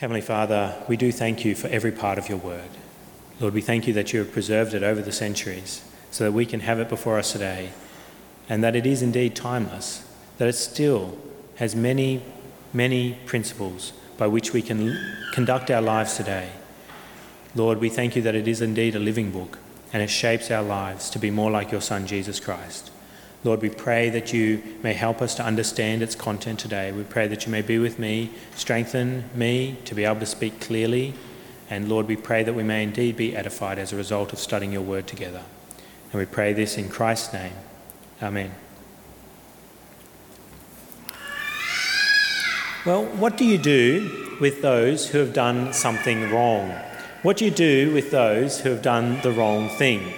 Heavenly Father, we do thank you for every part of your word. Lord, we thank you that you have preserved it over the centuries so that we can have it before us today and that it is indeed timeless, that it still has many, many principles by which we can conduct our lives today. Lord, we thank you that it is indeed a living book and it shapes our lives to be more like your Son, Jesus Christ. Lord, we pray that you may help us to understand its content today. We pray that you may be with me, strengthen me to be able to speak clearly. And Lord, we pray that we may indeed be edified as a result of studying your word together. And we pray this in Christ's name. Amen. Well, what do you do with those who have done something wrong? What do you do with those who have done the wrong thing?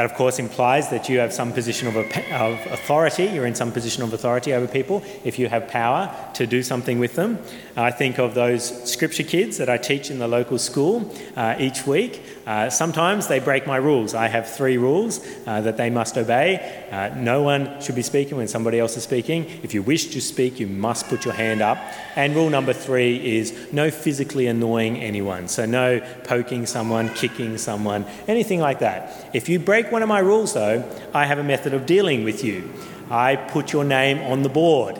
That, of course, implies that you have some position of, of, authority. You're in some position of authority over people if you have power to do something with them. I think of those scripture kids that I teach in the local school uh, each week. Uh, sometimes they break my rules. I have three rules uh, that they must obey. Uh, no one should be speaking when somebody else is speaking. If you wish to speak, you must put your hand up. And rule number three is no physically annoying anyone. So, no poking someone, kicking someone, anything like that. If you break one of my rules, though, I have a method of dealing with you. I put your name on the board.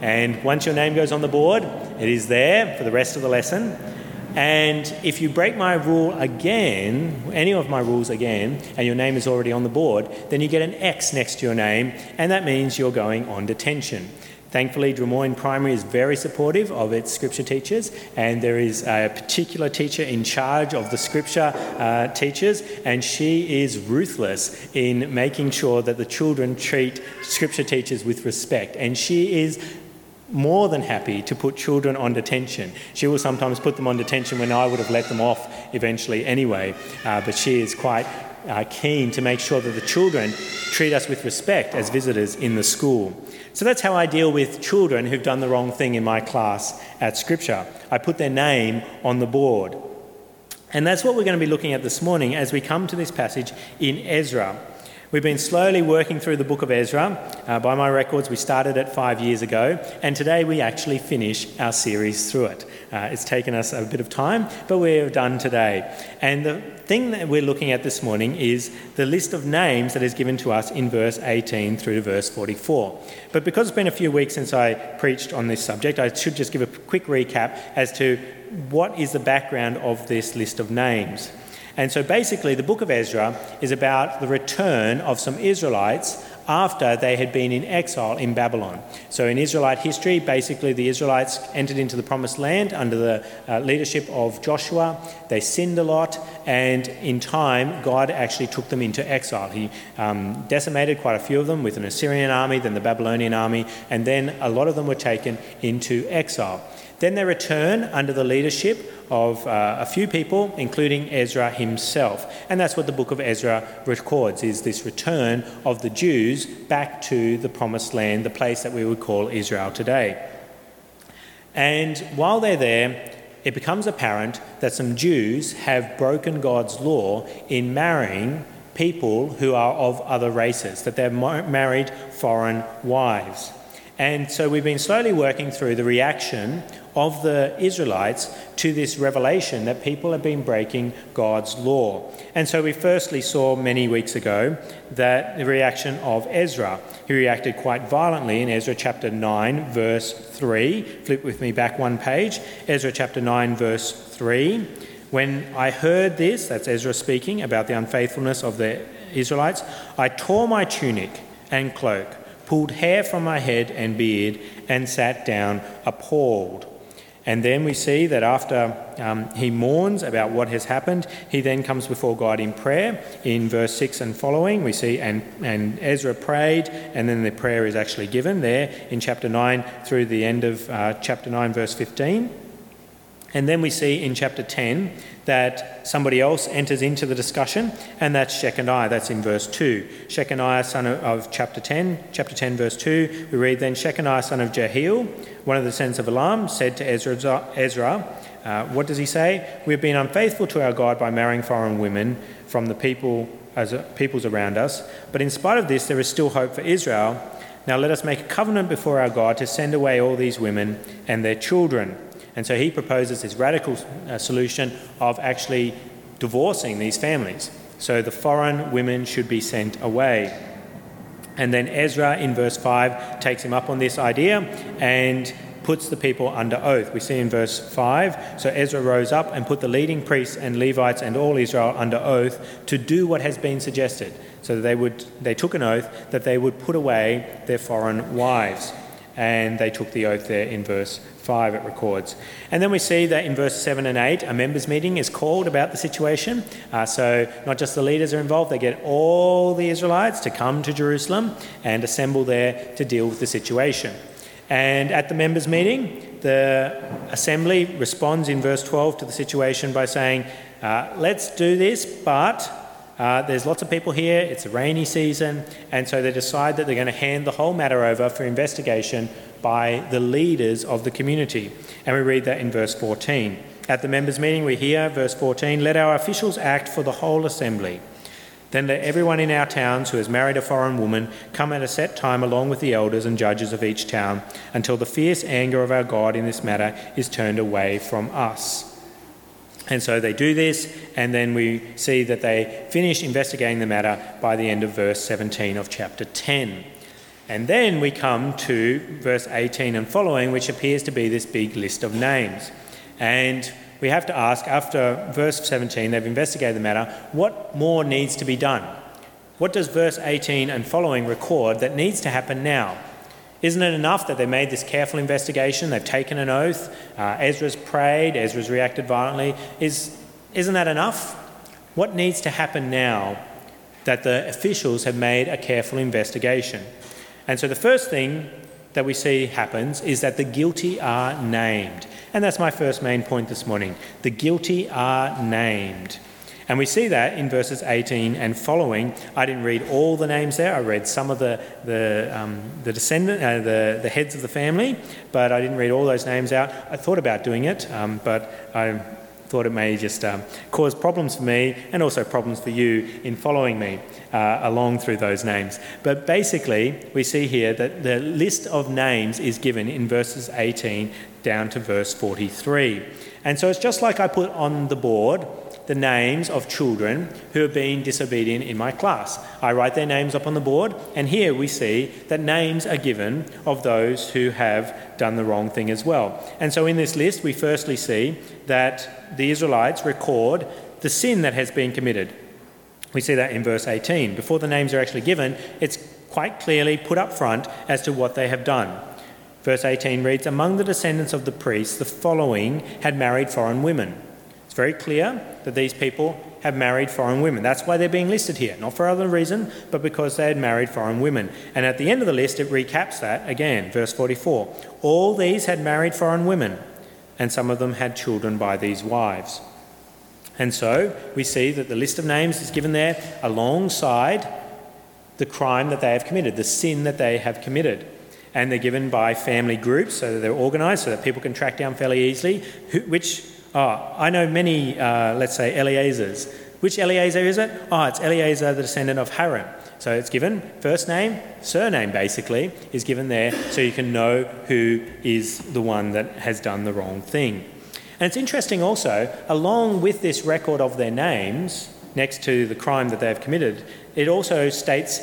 And once your name goes on the board, it is there for the rest of the lesson. And if you break my rule again, any of my rules again, and your name is already on the board, then you get an X next to your name, and that means you're going on detention. Thankfully, Drummoyne Primary is very supportive of its scripture teachers, and there is a particular teacher in charge of the scripture uh, teachers, and she is ruthless in making sure that the children treat scripture teachers with respect. And she is more than happy to put children on detention. She will sometimes put them on detention when I would have let them off eventually anyway, uh, but she is quite uh, keen to make sure that the children treat us with respect as visitors in the school. So that's how I deal with children who've done the wrong thing in my class at Scripture. I put their name on the board. And that's what we're going to be looking at this morning as we come to this passage in Ezra. We've been slowly working through the book of Ezra. Uh, by my records, we started it five years ago, and today we actually finish our series through it. Uh, it's taken us a bit of time, but we're done today. And the thing that we're looking at this morning is the list of names that is given to us in verse 18 through to verse 44. But because it's been a few weeks since I preached on this subject, I should just give a quick recap as to what is the background of this list of names. And so basically, the book of Ezra is about the return of some Israelites after they had been in exile in Babylon. So, in Israelite history, basically the Israelites entered into the promised land under the uh, leadership of Joshua. They sinned a lot, and in time, God actually took them into exile. He um, decimated quite a few of them with an Assyrian army, then the Babylonian army, and then a lot of them were taken into exile. Then they return under the leadership of uh, a few people, including Ezra himself. And that's what the book of Ezra records, is this return of the Jews back to the promised land, the place that we would call Israel today. And while they're there, it becomes apparent that some Jews have broken God's law in marrying people who are of other races, that they've married foreign wives. And so we've been slowly working through the reaction of the Israelites to this revelation that people have been breaking God's law. And so we firstly saw many weeks ago that the reaction of Ezra, who reacted quite violently in Ezra chapter 9, verse 3. Flip with me back one page. Ezra chapter 9, verse 3. When I heard this, that's Ezra speaking about the unfaithfulness of the Israelites, I tore my tunic and cloak, pulled hair from my head and beard, and sat down appalled. And then we see that after um, he mourns about what has happened, he then comes before God in prayer. In verse 6 and following, we see, and, and Ezra prayed, and then the prayer is actually given there in chapter 9 through the end of uh, chapter 9, verse 15. And then we see in chapter 10 that somebody else enters into the discussion, and that's Shechaniah. That's in verse 2. Shechaniah, son of, of, chapter 10, chapter 10, verse 2, we read, Then Shechaniah, son of Jehiel, one of the sons of Elam, said to Ezra, Ezra uh, What does he say? We've been unfaithful to our God by marrying foreign women from the people as peoples around us, but in spite of this, there is still hope for Israel. Now let us make a covenant before our God to send away all these women and their children And so he proposes this radical uh, solution of actually divorcing these families. So the foreign women should be sent away. And then Ezra in verse 5 takes him up on this idea and puts the people under oath. We see in verse 5 so Ezra rose up and put the leading priests and Levites and all Israel under oath to do what has been suggested. So they, would, they took an oath that they would put away their foreign wives. And they took the oath there in verse 5, it records. And then we see that in verse 7 and 8, a members' meeting is called about the situation. Uh, so not just the leaders are involved, they get all the Israelites to come to Jerusalem and assemble there to deal with the situation. And at the members' meeting, the assembly responds in verse 12 to the situation by saying, uh, Let's do this, but uh, there's lots of people here, it's a rainy season, and so they decide that they're going to hand the whole matter over for investigation by the leaders of the community. And we read that in verse 14. At the members' meeting, we hear, verse 14, Let our officials act for the whole assembly. Then let everyone in our towns who has married a foreign woman come at a set time along with the elders and judges of each town until the fierce anger of our God in this matter is turned away from us. And so they do this, and then we see that they finish investigating the matter by the end of verse 17 of chapter 10. And then we come to verse 18 and following, which appears to be this big list of names. And we have to ask, after verse 17, they've investigated the matter, what more needs to be done? What does verse 18 and following record that needs to happen now? Isn't it enough that they made this careful investigation? They've taken an oath. Uh, Ezra's prayed. Ezra's reacted violently. Is, isn't that enough? What needs to happen now that the officials have made a careful investigation? And so the first thing that we see happens is that the guilty are named. And that's my first main point this morning. The guilty are named. And we see that in verses 18 and following. I didn't read all the names there. I read some of the, the, um, the descendant, uh, the, the heads of the family, but I didn't read all those names out. I thought about doing it, um, but I thought it may just um, cause problems for me and also problems for you in following me uh, along through those names. But basically, we see here that the list of names is given in verses 18 down to verse 43. And so it's just like I put on the board the names of children who have been disobedient in my class. I write their names up on the board, and here we see that names are given of those who have done the wrong thing as well. And so in this list, we firstly see that the Israelites record the sin that has been committed. We see that in verse 18. Before the names are actually given, it's quite clearly put up front as to what they have done. Verse 18 reads Among the descendants of the priests, the following had married foreign women. It's very clear that these people have married foreign women. That's why they're being listed here, not for other reason, but because they had married foreign women. And at the end of the list, it recaps that again, verse 44. All these had married foreign women, and some of them had children by these wives. And so we see that the list of names is given there alongside the crime that they have committed, the sin that they have committed. And they're given by family groups so that they're organised so that people can track down fairly easily which Oh, I know many, uh, let's say, Eliezers. Which Eliezer is it? Oh, it's Eliezer, the descendant of Harim. So it's given first name, surname basically, is given there so you can know who is the one that has done the wrong thing. And it's interesting also, along with this record of their names, next to the crime that they have committed, it also states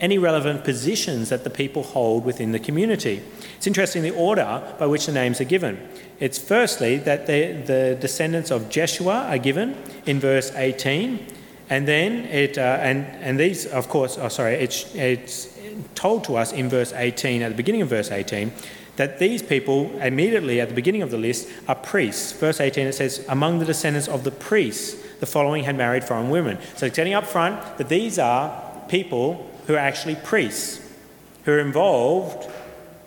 any relevant positions that the people hold within the community. It's interesting the order by which the names are given. It's firstly that the, the descendants of Jeshua are given in verse 18, and then it, uh, and, and these, of course, oh, sorry, it's, it's told to us in verse 18, at the beginning of verse 18, that these people, immediately at the beginning of the list, are priests. Verse 18, it says, Among the descendants of the priests, the following had married foreign women. So it's getting up front that these are people who are actually priests, who are involved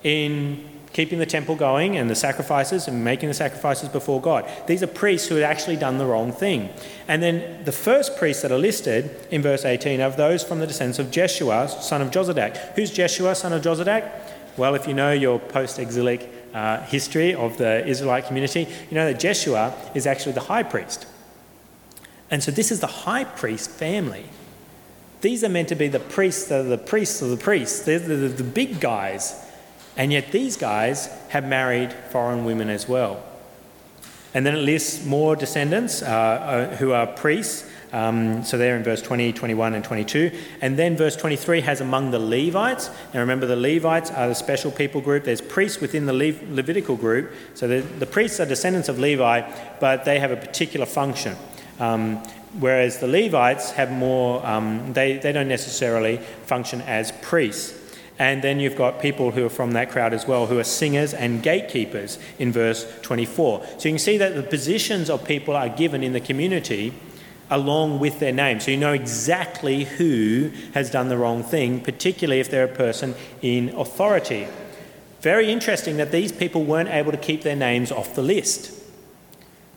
in keeping the temple going and the sacrifices and making the sacrifices before God. These are priests who had actually done the wrong thing. And then the first priests that are listed in verse 18 are those from the descendants of Jeshua, son of Jozadak. Who's Jeshua, son of Jozadak? Well, if you know your post exilic uh, history of the Israelite community, you know that Jeshua is actually the high priest. And so this is the high priest family. These are meant to be the priests, the, the priests of the priests. They're the, the, the big guys and yet these guys have married foreign women as well. And then it lists more descendants uh, uh, who are priests. Um, so they're in verse 20, 21, and 22. And then verse 23 has among the Levites. Now remember, the Levites are the special people group. There's priests within the Le- Levitical group. So the, the, priests are descendants of Levi, but they have a particular function. Um, whereas the Levites have more, um, they, they don't necessarily function as priests. And then you've got people who are from that crowd as well, who are singers and gatekeepers in verse 24. So you can see that the positions of people are given in the community along with their name. So you know exactly who has done the wrong thing, particularly if they're a person in authority. Very interesting that these people weren't able to keep their names off the list.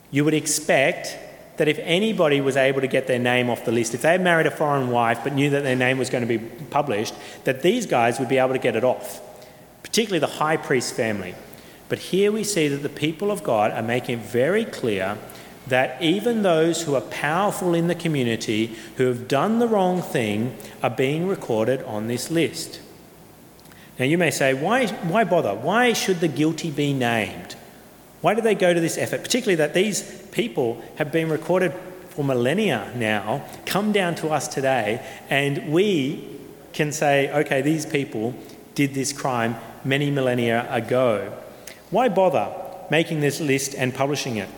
You would expect that if anybody was able to get their name off the list, if they had married a foreign wife but knew that their name was going to be published, that these guys would be able to get it off, particularly the high priest family. But here we see that the people of God are making it very clear that even those who are powerful in the community who have done the wrong thing are being recorded on this list. Now, you may say, why, why bother? Why should the guilty be named? Why do they go to this effort? Particularly that these people have been recorded for millennia now, come down to us today, and we can say, okay, these people did this crime many millennia ago. Why bother making this list and publishing it?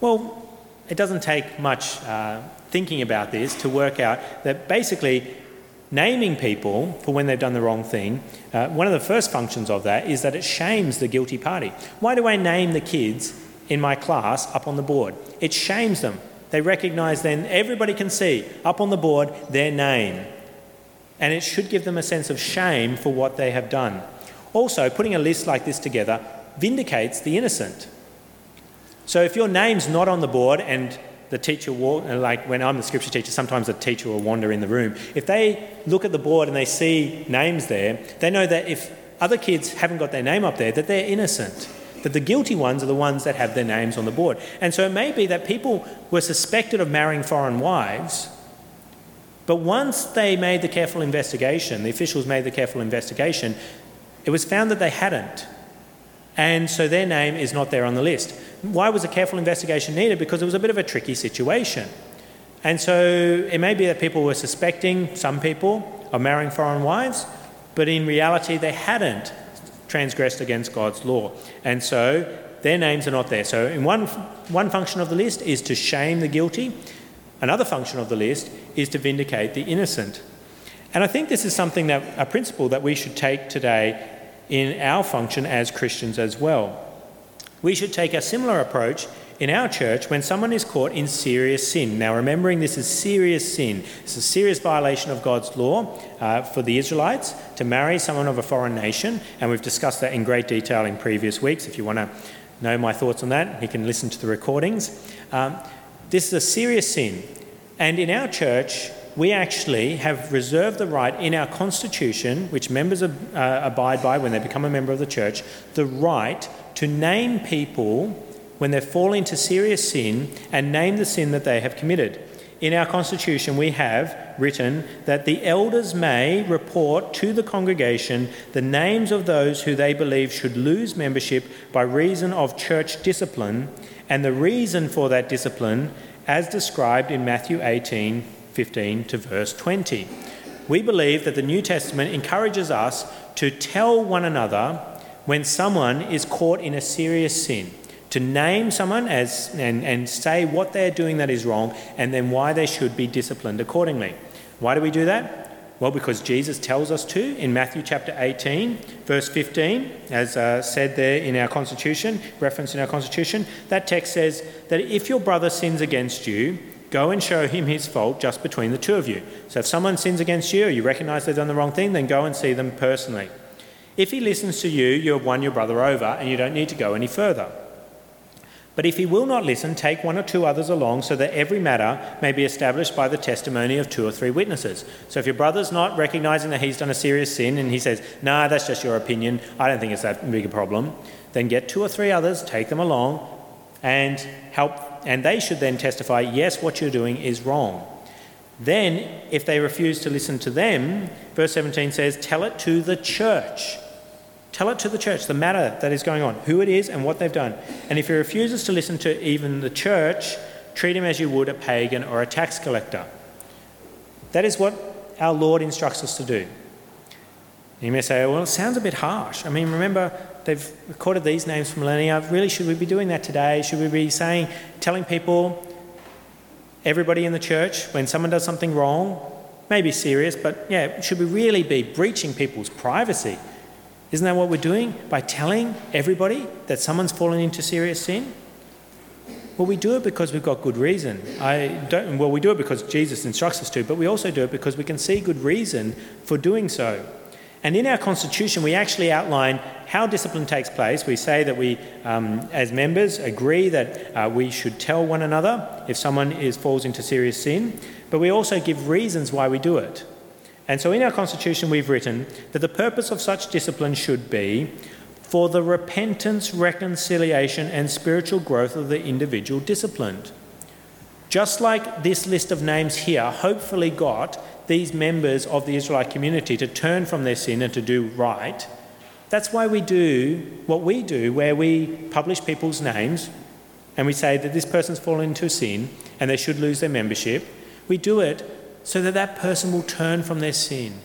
Well, it doesn't take much uh, thinking about this to work out that basically naming people for when they've done the wrong thing, uh, one of the first functions of that is that it shames the guilty party. Why do I name the kids in my class up on the board? It shames them. They recognise then, everybody can see up on the board their name. And it should give them a sense of shame for what they have done. Also, putting a list like this together vindicates the innocent. So if your name's not on the board and the teacher walk, like when I'm the scripture teacher, sometimes the teacher will wander in the room. If they look at the board and they see names there, they know that if other kids haven't got their name up there, that they're innocent. That the guilty ones are the ones that have their names on the board. And so it may be that people were suspected of marrying foreign wives, but once they made the careful investigation, the officials made the careful investigation, it was found that they hadn't. And so their name is not there on the list. Why was a careful investigation needed? Because it was a bit of a tricky situation. And so it may be that people were suspecting, some people, of marrying foreign wives, but in reality they hadn't transgressed against God's law. And so their names are not there. So in one, one function of the list is to shame the guilty. Another function of the list is to vindicate the innocent. And I think this is something that a principle that we should take today in our function as Christians as well. We should take a similar approach in our church when someone is caught in serious sin. Now, remembering this is serious sin, it's a serious violation of God's law uh, for the Israelites to marry someone of a foreign nation, and we've discussed that in great detail in previous weeks. If you want to know my thoughts on that, you can listen to the recordings. Um, this is a serious sin, and in our church, we actually have reserved the right in our constitution, which members uh, abide by when they become a member of the church, the right to name people when they fall into serious sin and name the sin that they have committed. In our constitution, we have written that the elders may report to the congregation the names of those who they believe should lose membership by reason of church discipline and the reason for that discipline as described in Matthew 18 15 to verse 20. We believe that the New Testament encourages us to tell one another when someone is caught in a serious sin, to name someone as, and, and say what they're doing that is wrong and then why they should be disciplined accordingly. Why do we do that? Well, because Jesus tells us to in Matthew chapter 18, verse 15, as uh, said there in our constitution, referenced in our constitution. That text says that if your brother sins against you, Go and show him his fault just between the two of you. So if someone sins against you or you recognize they've done the wrong thing, then go and see them personally. If he listens to you, you have won your brother over and you don't need to go any further. But if he will not listen, take one or two others along so that every matter may be established by the testimony of two or three witnesses. So if your brother's not recognizing that he's done a serious sin and he says, nah, that's just your opinion, I don't think it's that big a problem, then get two or three others, take them along, and help and they should then testify, yes, what you're doing is wrong. Then, if they refuse to listen to them, verse 17 says, tell it to the church. Tell it to the church, the matter that is going on, who it is and what they've done. And if he refuses to listen to even the church, treat him as you would a pagan or a tax collector. That is what our Lord instructs us to do. You may say, well, it sounds a bit harsh. I mean, remember, they've recorded these names for millennia. Really, should we be doing that today? Should we be saying, telling people, everybody in the church, when someone does something wrong, maybe serious, but yeah, should we really be breaching people's privacy? Isn't that what we're doing by telling everybody that someone's fallen into serious sin? Well, we do it because we've got good reason. I don't, well, we do it because Jesus instructs us to, but we also do it because we can see good reason for doing so. And in our constitution, we actually outline how discipline takes place. We say that we, um, as members, agree that uh, we should tell one another if someone is, falls into serious sin, but we also give reasons why we do it. And so in our constitution, we've written that the purpose of such discipline should be for the repentance, reconciliation, and spiritual growth of the individual disciplined. Just like this list of names here hopefully got these members of the Israelite community to turn from their sin and to do right. That's why we do what we do, where we publish people's names and we say that this person's fallen into sin and they should lose their membership. We do it so that that person will turn from their sin.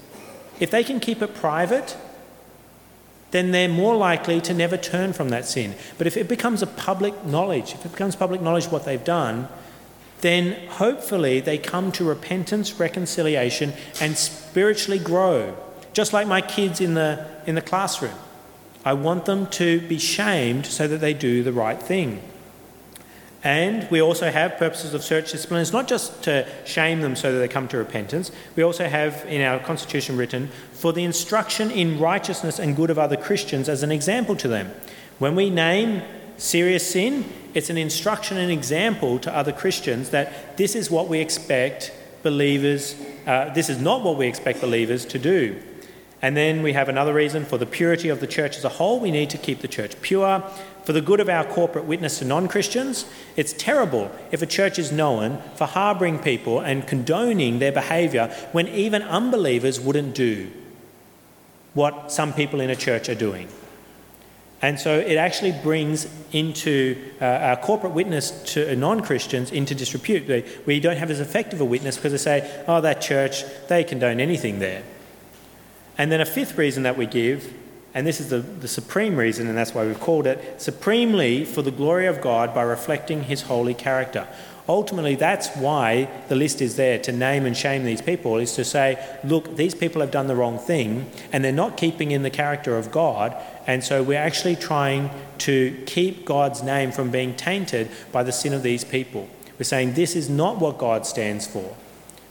If they can keep it private, then they're more likely to never turn from that sin. But if it becomes a public knowledge, if it becomes public knowledge what they've done, then hopefully they come to repentance, reconciliation, and spiritually grow. Just like my kids in the, in the classroom. I want them to be shamed so that they do the right thing. And we also have purposes of church discipline. It's not just to shame them so that they come to repentance. We also have in our constitution written for the instruction in righteousness and good of other Christians as an example to them. When we name serious sin, it's an instruction and example to other Christians that this is what we expect believers, uh, this is not what we expect believers to do. And then we have another reason for the purity of the church as a whole. We need to keep the church pure. For the good of our corporate witness to non Christians, it's terrible if a church is known for harbouring people and condoning their behaviour when even unbelievers wouldn't do what some people in a church are doing. And so it actually brings into uh, our corporate witness to non Christians into disrepute. We, we don't have as effective a witness because they say, oh, that church, they condone anything there. And then a fifth reason that we give, and this is the, the supreme reason, and that's why we've called it, supremely for the glory of God by reflecting his holy character. Ultimately, that's why the list is there to name and shame these people, is to say, look, these people have done the wrong thing and they're not keeping in the character of God. And so we're actually trying to keep God's name from being tainted by the sin of these people. We're saying this is not what God stands for.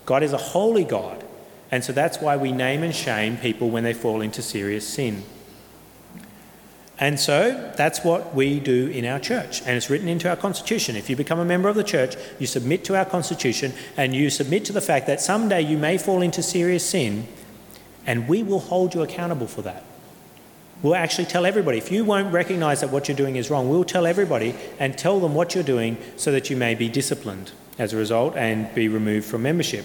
God is a holy God. And so that's why we name and shame people when they fall into serious sin. And so that's what we do in our church. And it's written into our constitution. If you become a member of the church, you submit to our constitution and you submit to the fact that someday you may fall into serious sin, and we will hold you accountable for that. We'll actually tell everybody. If you won't recognize that what you're doing is wrong, we'll tell everybody and tell them what you're doing so that you may be disciplined as a result and be removed from membership.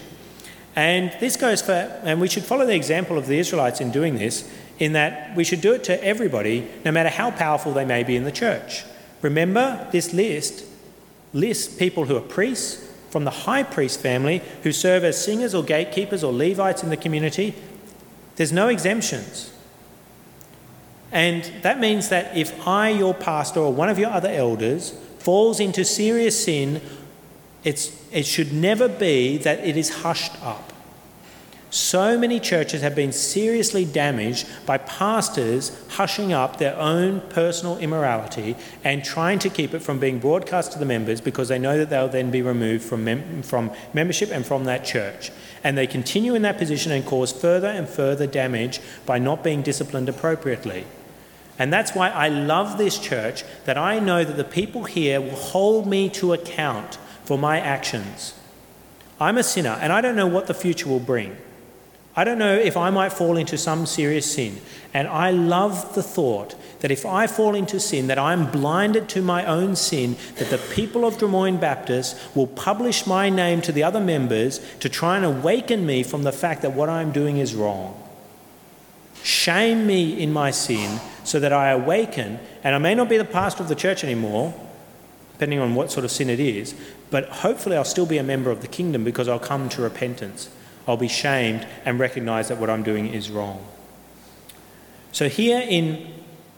And this goes for, and we should follow the example of the Israelites in doing this in that we should do it to everybody, no matter how powerful they may be in the church. Remember, this list lists people who are priests from the high priest family who serve as singers or gatekeepers or Levites in the community. There's no exemptions. And that means that if I, your pastor, or one of your other elders falls into serious sin, it should never be that it is hushed up. So many churches have been seriously damaged by pastors hushing up their own personal immorality and trying to keep it from being broadcast to the members because they know that they'll then be removed from, mem- from membership and from that church. And they continue in that position and cause further and further damage by not being disciplined appropriately. And that's why I love this church, that I know that the people here will hold me to account for my actions. I'm a sinner, and I don't know what the future will bring. I don't know if I might fall into some serious sin. And I love the thought that if I fall into sin, that I'm blinded to my own sin, that the people of Drummoyne Baptist will publish my name to the other members to try and awaken me from the fact that what I'm doing is wrong. Shame me in my sin so that I awaken, and I may not be the pastor of the church anymore, depending on what sort of sin it is, but hopefully I'll still be a member of the kingdom because I'll come to repentance. I'll be shamed and recognize that what I'm doing is wrong. So, here in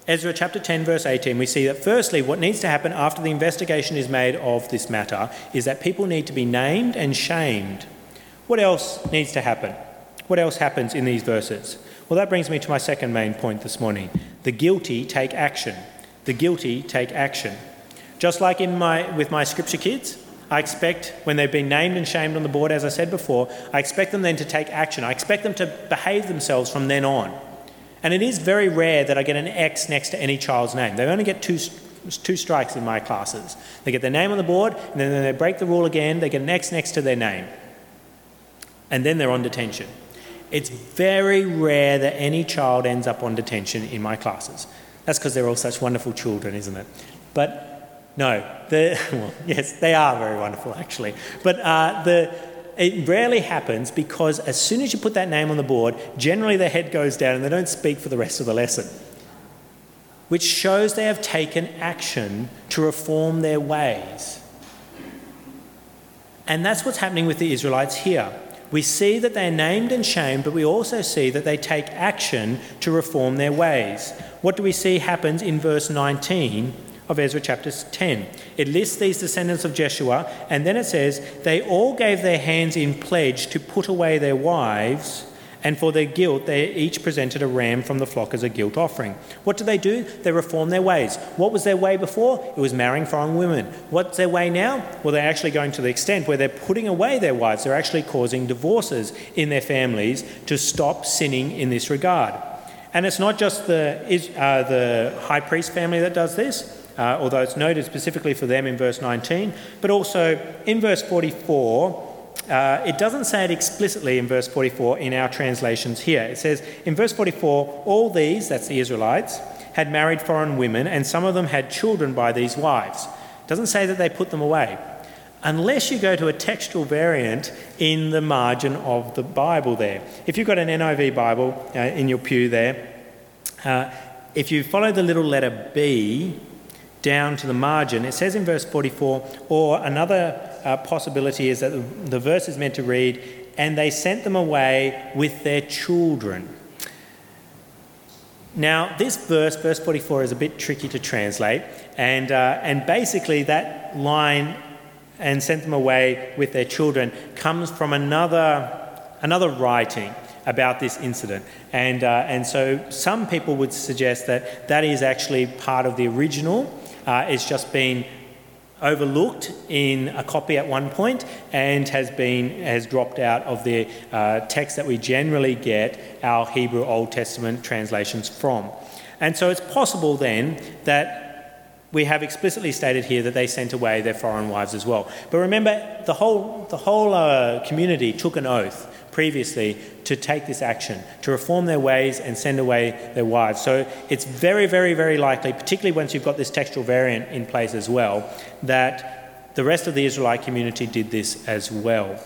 Ezra chapter 10, verse 18, we see that firstly, what needs to happen after the investigation is made of this matter is that people need to be named and shamed. What else needs to happen? What else happens in these verses? Well, that brings me to my second main point this morning. The guilty take action. The guilty take action. Just like in my, with my scripture kids, I expect when they've been named and shamed on the board, as I said before, I expect them then to take action. I expect them to behave themselves from then on. And it is very rare that I get an X next to any child's name. They only get two, two strikes in my classes. They get their name on the board, and then they break the rule again, they get an X next to their name. And then they're on detention. It's very rare that any child ends up on detention in my classes. That's because they're all such wonderful children, isn't it? But no, well, yes, they are very wonderful actually. But uh, the, it rarely happens because as soon as you put that name on the board, generally their head goes down and they don't speak for the rest of the lesson, which shows they have taken action to reform their ways. And that's what's happening with the Israelites here we see that they're named and shamed, but we also see that they take action to reform their ways. What do we see happens in verse 19 of Ezra chapter 10? It lists these descendants of Jeshua, and then it says, They all gave their hands in pledge to put away their wives and for their guilt, they each presented a ram from the flock as a guilt offering. What do they do? They reform their ways. What was their way before? It was marrying foreign women. What's their way now? Well, they're actually going to the extent where they're putting away their wives. They're actually causing divorces in their families to stop sinning in this regard. And it's not just the, uh, the high priest family that does this, uh, although it's noted specifically for them in verse 19, but also in verse 44 uh, it doesn't say it explicitly in verse 44 in our translations here. It says in verse 44, all these, that's the Israelites, had married foreign women, and some of them had children by these wives. It doesn't say that they put them away. Unless you go to a textual variant in the margin of the Bible there. If you've got an NIV Bible uh, in your pew there, uh, if you follow the little letter B down to the margin, it says in verse 44, or another uh, possibility is that the, the verse is meant to read, and they sent them away with their children. Now, this verse, verse 44, is a bit tricky to translate, and, uh, and basically that line, and sent them away with their children, comes from another, another writing about this incident. And, uh, and so some people would suggest that that is actually part of the original. Uh, it's just been overlooked in a copy at one point and has been has dropped out of the uh, text that we generally get our Hebrew Old Testament translations from. And so it's possible then that we have explicitly stated here that they sent away their foreign wives as well. But remember, the whole, the whole uh, community took an oath previously to take this action, to reform their ways and send away their wives. So it's very, very, very likely, particularly once you've got this textual variant in place as well, that the rest of the Israelite community did this as well,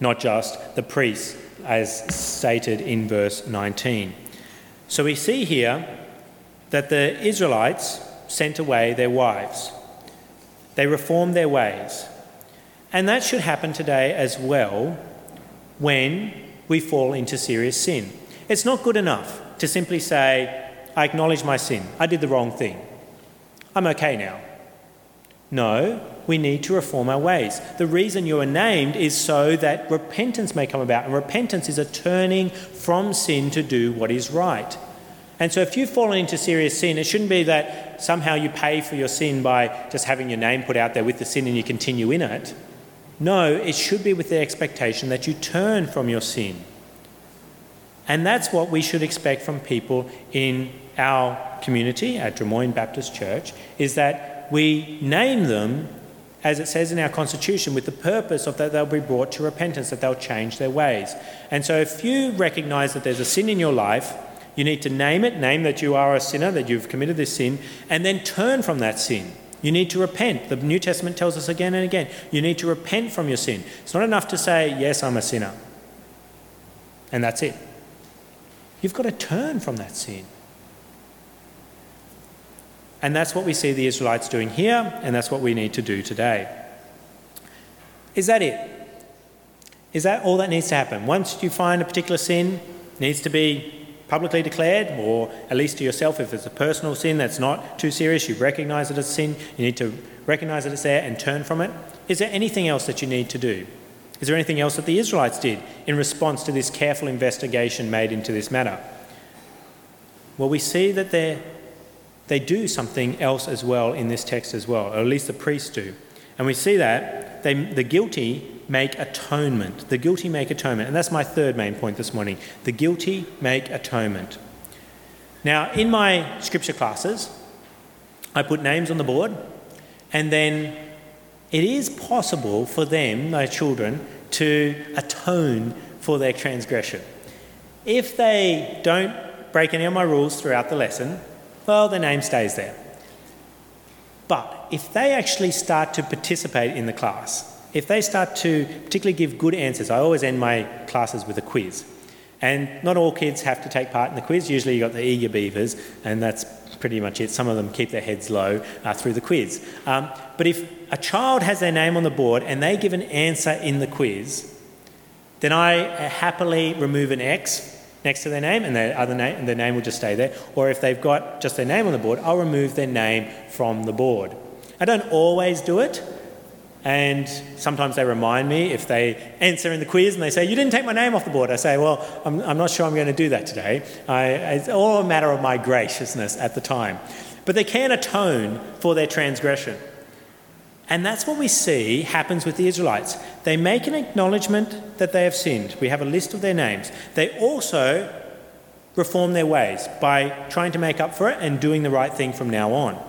not just the priests, as stated in verse 19. So we see here that the Israelites sent away their wives. They reformed their ways. And that should happen today as well when we fall into serious sin. It's not good enough to simply say, I acknowledge my sin, I did the wrong thing, I'm okay now. No, we need to reform our ways. The reason you are named is so that repentance may come about, and repentance is a turning from sin to do what is right. And so, if you've fallen into serious sin, it shouldn't be that somehow you pay for your sin by just having your name put out there with the sin and you continue in it. No, it should be with the expectation that you turn from your sin. And that's what we should expect from people in our community at Drummoyne Baptist Church is that we name them as it says in our constitution with the purpose of that they'll be brought to repentance that they'll change their ways. And so if you recognize that there's a sin in your life, you need to name it, name that you are a sinner, that you've committed this sin, and then turn from that sin. You need to repent. The New Testament tells us again and again you need to repent from your sin. It's not enough to say, Yes, I'm a sinner. And that's it. You've got to turn from that sin. And that's what we see the Israelites doing here, and that's what we need to do today. Is that it? Is that all that needs to happen? Once you find a particular sin, needs to be publicly declared, or at least to yourself, if it's a personal sin that's not too serious, you recognize it as sin, you need to recognize that it's there and turn from it. Is there anything else that you need to do? Is there anything else that the Israelites did in response to this careful investigation made into this matter? Well, we see that they they do something else as well in this text as well, or at least the priests do. And we see that they, the guilty make atonement. The guilty make atonement. And that's my third main point this morning. The guilty make atonement. Now, in my scripture classes, I put names on the board, and then it is possible for them, my children, to atone for their transgression. If they don't break any of my rules throughout the lesson, well, their name stays there. But if they actually start to participate in the class, if they start to particularly give good answers, I always end my classes with a quiz. And not all kids have to take part in the quiz. Usually you've got the eager beavers, and that's pretty much it. Some of them keep their heads low uh, through the quiz. Um, but if a child has their name on the board and they give an answer in the quiz, then I happily remove an X next to their name and their other name, their name will just stay there. Or if they've got just their name on the board, I'll remove their name from the board. I don't always do it, and sometimes they remind me if they answer in the quiz and they say, You didn't take my name off the board. I say, Well, I'm, I'm not sure I'm going to do that today. I, it's all a matter of my graciousness at the time. But they can atone for their transgression. And that's what we see happens with the Israelites. They make an acknowledgement that they have sinned. We have a list of their names. They also reform their ways by trying to make up for it and doing the right thing from now on.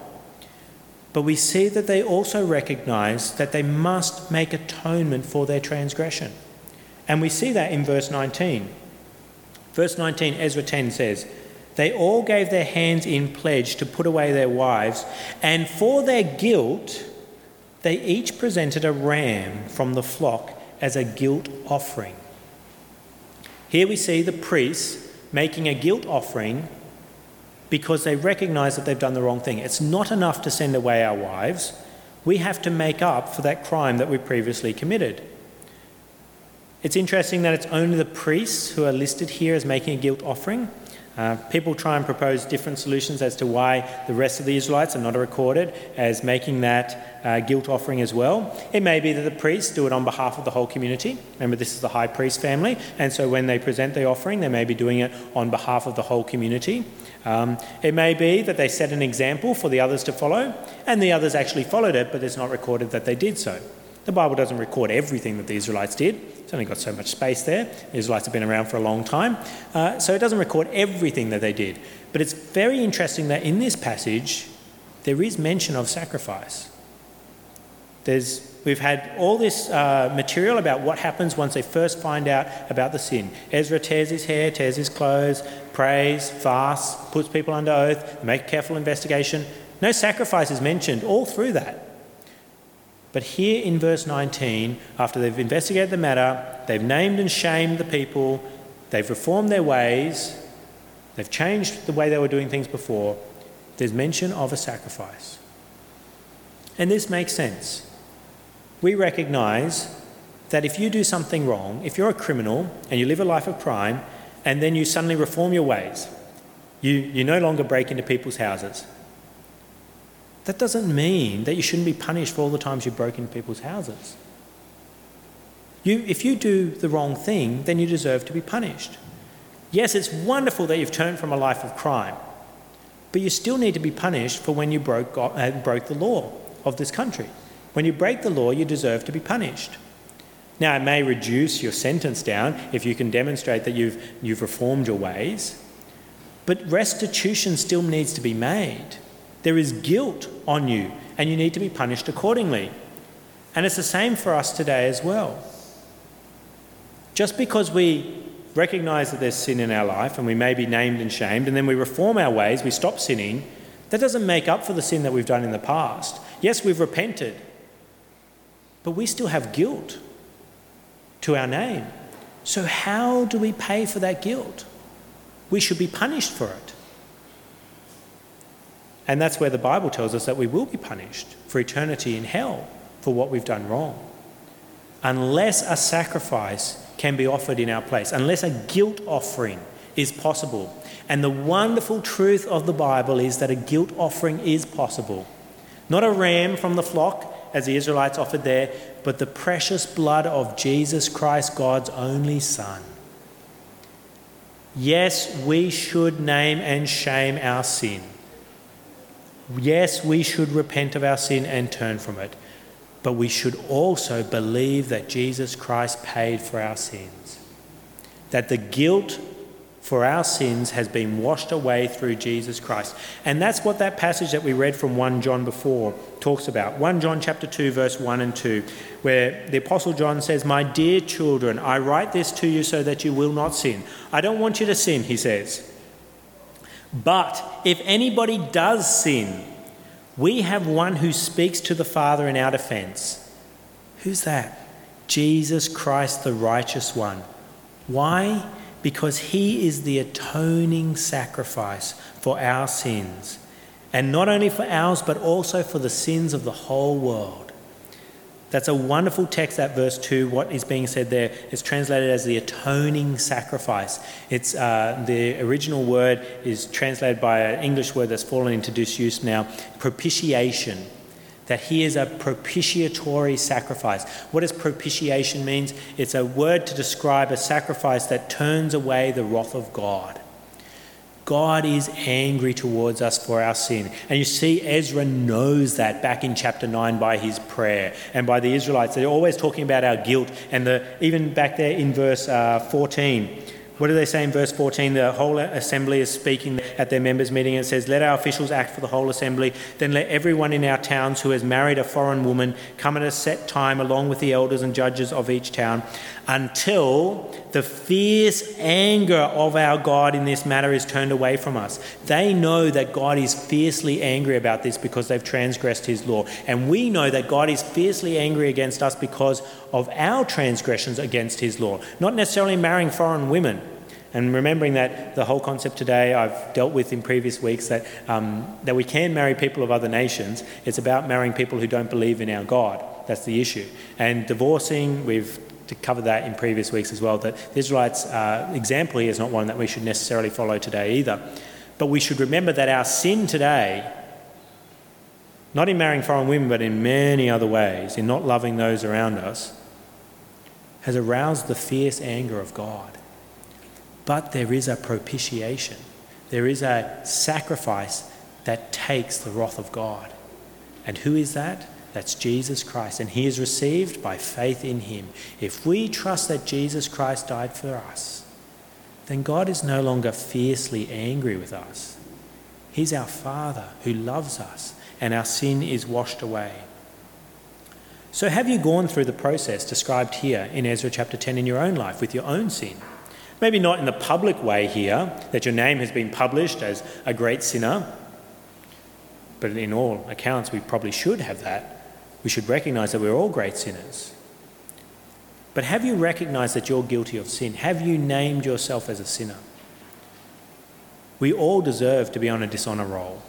But we see that they also recognize that they must make atonement for their transgression. And we see that in verse 19. Verse 19, Ezra 10 says, They all gave their hands in pledge to put away their wives, and for their guilt, they each presented a ram from the flock as a guilt offering. Here we see the priests making a guilt offering because they recognize that they've done the wrong thing. It's not enough to send away our wives, we have to make up for that crime that we previously committed. It's interesting that it's only the priests who are listed here as making a guilt offering. Uh, people try and propose different solutions as to why the rest of the Israelites are not recorded as making that uh, guilt offering as well. It may be that the priests do it on behalf of the whole community. Remember, this is the high priest family, and so when they present the offering, they may be doing it on behalf of the whole community. Um, it may be that they set an example for the others to follow, and the others actually followed it, but it's not recorded that they did so. The Bible doesn't record everything that the Israelites did. It's only got so much space there. The Israelites have been around for a long time. Uh, so it doesn't record everything that they did. But it's very interesting that in this passage, there is mention of sacrifice. There's, we've had all this uh, material about what happens once they first find out about the sin. Ezra tears his hair, tears his clothes, prays, fasts, puts people under oath, make careful investigation. No sacrifice is mentioned all through that. But here in verse 19, after they've investigated the matter, they've named and shamed the people, they've reformed their ways, they've changed the way they were doing things before, there's mention of a sacrifice. And this makes sense. We recognize that if you do something wrong, if you're a criminal and you live a life of crime, and then you suddenly reform your ways, you, you no longer break into people's houses, that doesn't mean that you shouldn't be punished for all the times you broke into people's houses. You, if you do the wrong thing, then you deserve to be punished. Yes, it's wonderful that you've turned from a life of crime, but you still need to be punished for when you broke, uh, broke the law of this country. When you break the law, you deserve to be punished. Now, it may reduce your sentence down if you can demonstrate that you've, you've reformed your ways, but restitution still needs to be made. There is guilt on you, and you need to be punished accordingly. And it's the same for us today as well. Just because we recognize that there's sin in our life and we may be named and shamed, and then we reform our ways, we stop sinning, that doesn't make up for the sin that we've done in the past. Yes, we've repented, but we still have guilt to our name. So, how do we pay for that guilt? we should be punished for it. And that's where the Bible tells us that we will be punished for eternity in hell for what we've done wrong. Unless a sacrifice can be offered in our place, unless a guilt offering is possible. And the wonderful truth of the Bible is that a guilt offering is possible. Not a ram from the flock, as the Israelites offered there, but the precious blood of Jesus Christ, God's only Son. Yes, we should name and shame our sin. Yes, we should repent of our sin and turn from it. But we should also believe that Jesus Christ paid for our sins. That the guilt for our sins has been washed away through Jesus Christ. And that's what that passage that we read from 1 John before talks about. 1 John chapter 2 verse 1 and 2 where the apostle John says, "My dear children, I write this to you so that you will not sin." I don't want you to sin, he says. But if anybody does sin, we have one who speaks to the Father in our defense. Who's that? Jesus Christ, the righteous one. Why? Because he is the atoning sacrifice for our sins. And not only for ours, but also for the sins of the whole world. That's a wonderful text, that verse 2. What is being said there is translated as the atoning sacrifice. It's, uh, the original word is translated by an English word that's fallen into disuse now propitiation that he is a propitiatory sacrifice. What does propitiation means? It's a word to describe a sacrifice that turns away the wrath of God. God is angry towards us for our sin. And you see, Ezra knows that back in chapter 9 by his prayer and by the Israelites. They're always talking about our guilt. And the, even back there in verse uh, 14, what do they say in verse 14? The whole assembly is speaking at their members' meeting and it says, Let our officials act for the whole assembly. Then let everyone in our towns who has married a foreign woman come at a set time along with the elders and judges of each town until the fierce anger of our God in this matter is turned away from us. They know that God is fiercely angry about this because they've transgressed his law. And we know that God is fiercely angry against us because of our transgressions against his law. Not necessarily marrying foreign women. And remembering that the whole concept today I've dealt with in previous weeks that, um, that we can marry people of other nations, it's about marrying people who don't believe in our God. That's the issue. And divorcing, we've covered that in previous weeks as well, that the Israelites' uh, example here is not one that we should necessarily follow today either. But we should remember that our sin today, not in marrying foreign women, but in many other ways, in not loving those around us, has aroused the fierce anger of God. But there is a propitiation, there is a sacrifice that takes the wrath of God. And who is that? That's Jesus Christ. And he is received by faith in him. If we trust that Jesus Christ died for us, then God is no longer fiercely angry with us. He's our Father who loves us, and our sin is washed away. So, have you gone through the process described here in Ezra chapter 10 in your own life with your own sin? Maybe not in the public way here, that your name has been published as a great sinner, but in all accounts, we probably should have that. We should recognize that we're all great sinners. But have you recognized that you're guilty of sin? Have you named yourself as a sinner? We all deserve to be on a dishonor roll.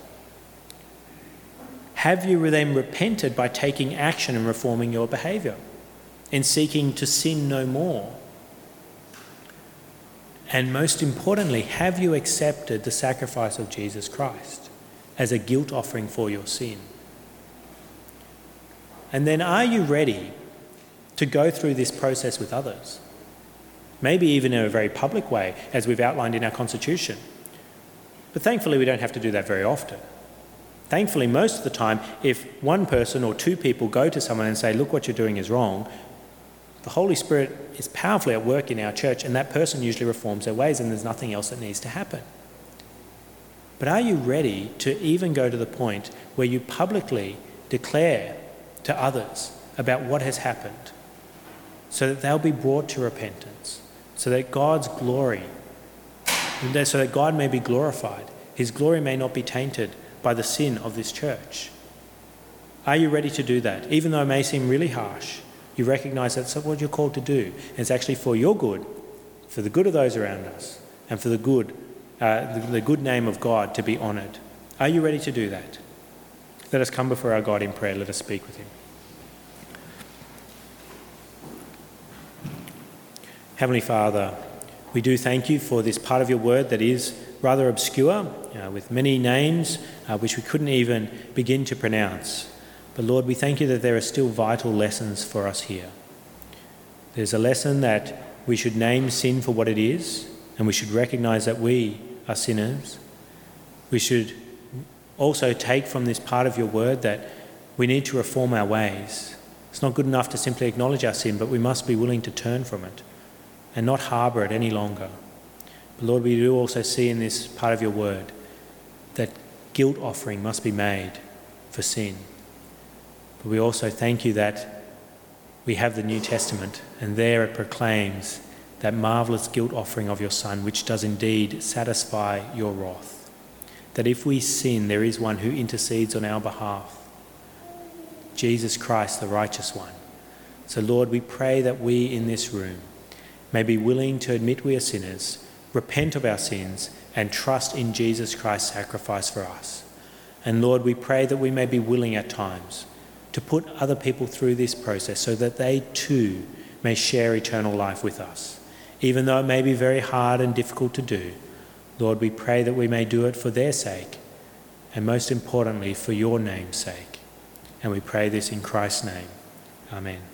Have you then repented by taking action and reforming your behavior and seeking to sin no more? And most importantly, have you accepted the sacrifice of Jesus Christ as a guilt offering for your sin? And then are you ready to go through this process with others? Maybe even in a very public way, as we've outlined in our Constitution. But thankfully, we don't have to do that very often. Thankfully, most of the time, if one person or two people go to someone and say, Look, what you're doing is wrong, the Holy Spirit is powerfully at work in our church, and that person usually reforms their ways, and there's nothing else that needs to happen. But are you ready to even go to the point where you publicly declare to others about what has happened so that they'll be brought to repentance, so that God's glory, so that God may be glorified, His glory may not be tainted by the sin of this church? Are you ready to do that, even though it may seem really harsh? you recognize that's what you're called to do. And it's actually for your good, for the good of those around us, and for the good uh, the, the good name of God to be honoured. Are you ready to do that? Let us come before our God in prayer. Let us speak with Him. Heavenly Father, we do thank you for this part of your word that is rather obscure, uh, with many names uh, which we couldn't even begin to pronounce. But Lord, we thank you that there are still vital lessons for us here. There's a lesson that we should name sin for what it is, and we should recognize that we are sinners. We should also take from this part of your word that we need to reform our ways. It's not good enough to simply acknowledge our sin, but we must be willing to turn from it and not harbour it any longer. But Lord, we do also see in this part of your word that guilt offering must be made for sin. But we also thank you that we have the New Testament, and there it proclaims that marvellous guilt offering of your Son, which does indeed satisfy your wrath. That if we sin, there is one who intercedes on our behalf Jesus Christ, the righteous one. So, Lord, we pray that we in this room may be willing to admit we are sinners, repent of our sins, and trust in Jesus Christ's sacrifice for us. And Lord, we pray that we may be willing at times to put other people through this process so that they too may share eternal life with us. Even though it may be very hard and difficult to do, Lord, we pray that we may do it for their sake and most importantly for your name's sake. And we pray this in Christ's name. Amen.